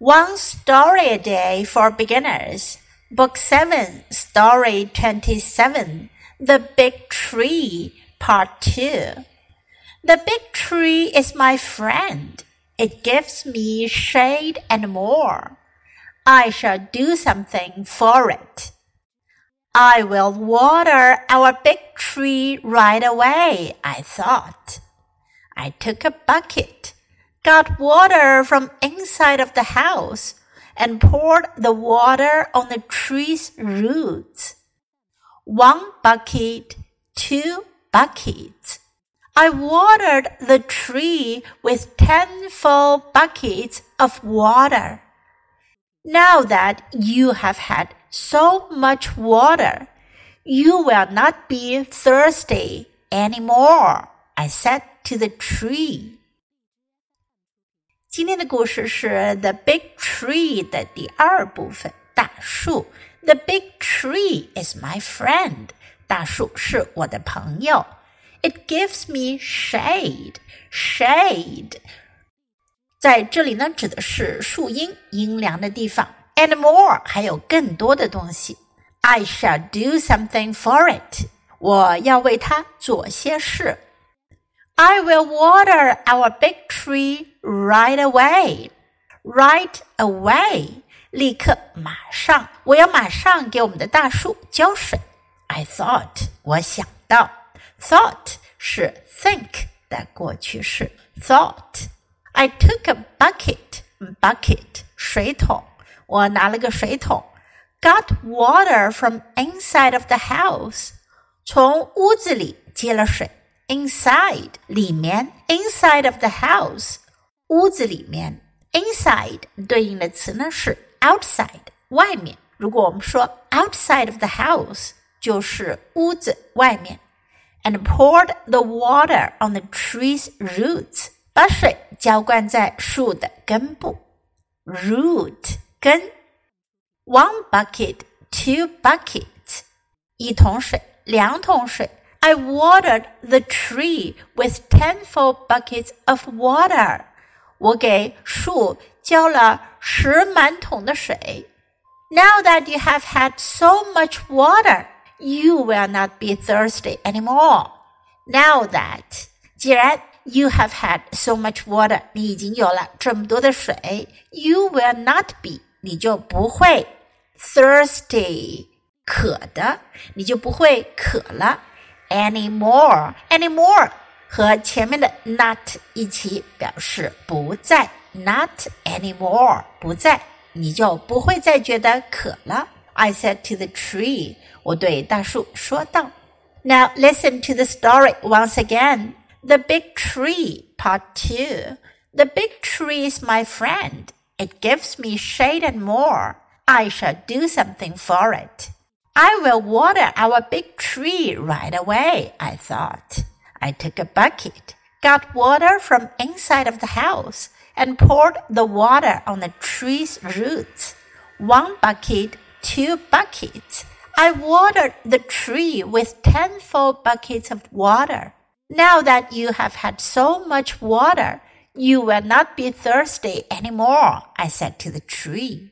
One Story a Day for Beginners, Book 7, Story 27, The Big Tree, Part 2. The big tree is my friend. It gives me shade and more. I shall do something for it. I will water our big tree right away, I thought. I took a bucket got water from inside of the house and poured the water on the tree's roots. One bucket, two buckets. I watered the tree with ten full buckets of water. Now that you have had so much water, you will not be thirsty anymore, I said to the tree. 今天的故事是《The Big Tree》的第二部分，大树。The big tree is my friend，大树是我的朋友。It gives me shade，shade，在这里呢指的是树荫、阴凉的地方。And more，还有更多的东西。I shall do something for it，我要为它做些事。 I will water our big tree right away. Right away，立刻马上，我要马上给我们的大树浇水。I thought，我想到，thought 是 think 的过去式，thought。I took a bucket, bucket 水桶，我拿了个水桶。Got water from inside of the house，从屋子里接了水。 inside 里面，inside of the house 屋子里面，inside 对应的词呢是 outside 外面。如果我们说 outside of the house 就是屋子外面。And poured the water on the tree's roots 把水浇灌在树的根部，root 根。One bucket, two buckets 一桶水，两桶水。 I watered the tree with ten full buckets of water. 我给树浇了十满桶的水。Now that you have had so much water, you will not be thirsty anymore. Now that 既然 you have had so much water，你已经有了这么多的水，you will not be，你就不会 thirsty 渴的，你就不会渴了。 anymore anymore 和前面的 not 一起表示不再，not anymore 不再，你就不会再觉得渴了。I said to the tree，我对大树说道。Now listen to the story once again. The big tree, part two. The big tree is my friend. It gives me shade and more. I shall do something for it. I will water our big tree right away, I thought. I took a bucket, got water from inside of the house, and poured the water on the tree's roots. One bucket, two buckets. I watered the tree with ten full buckets of water. Now that you have had so much water, you will not be thirsty any more, I said to the tree.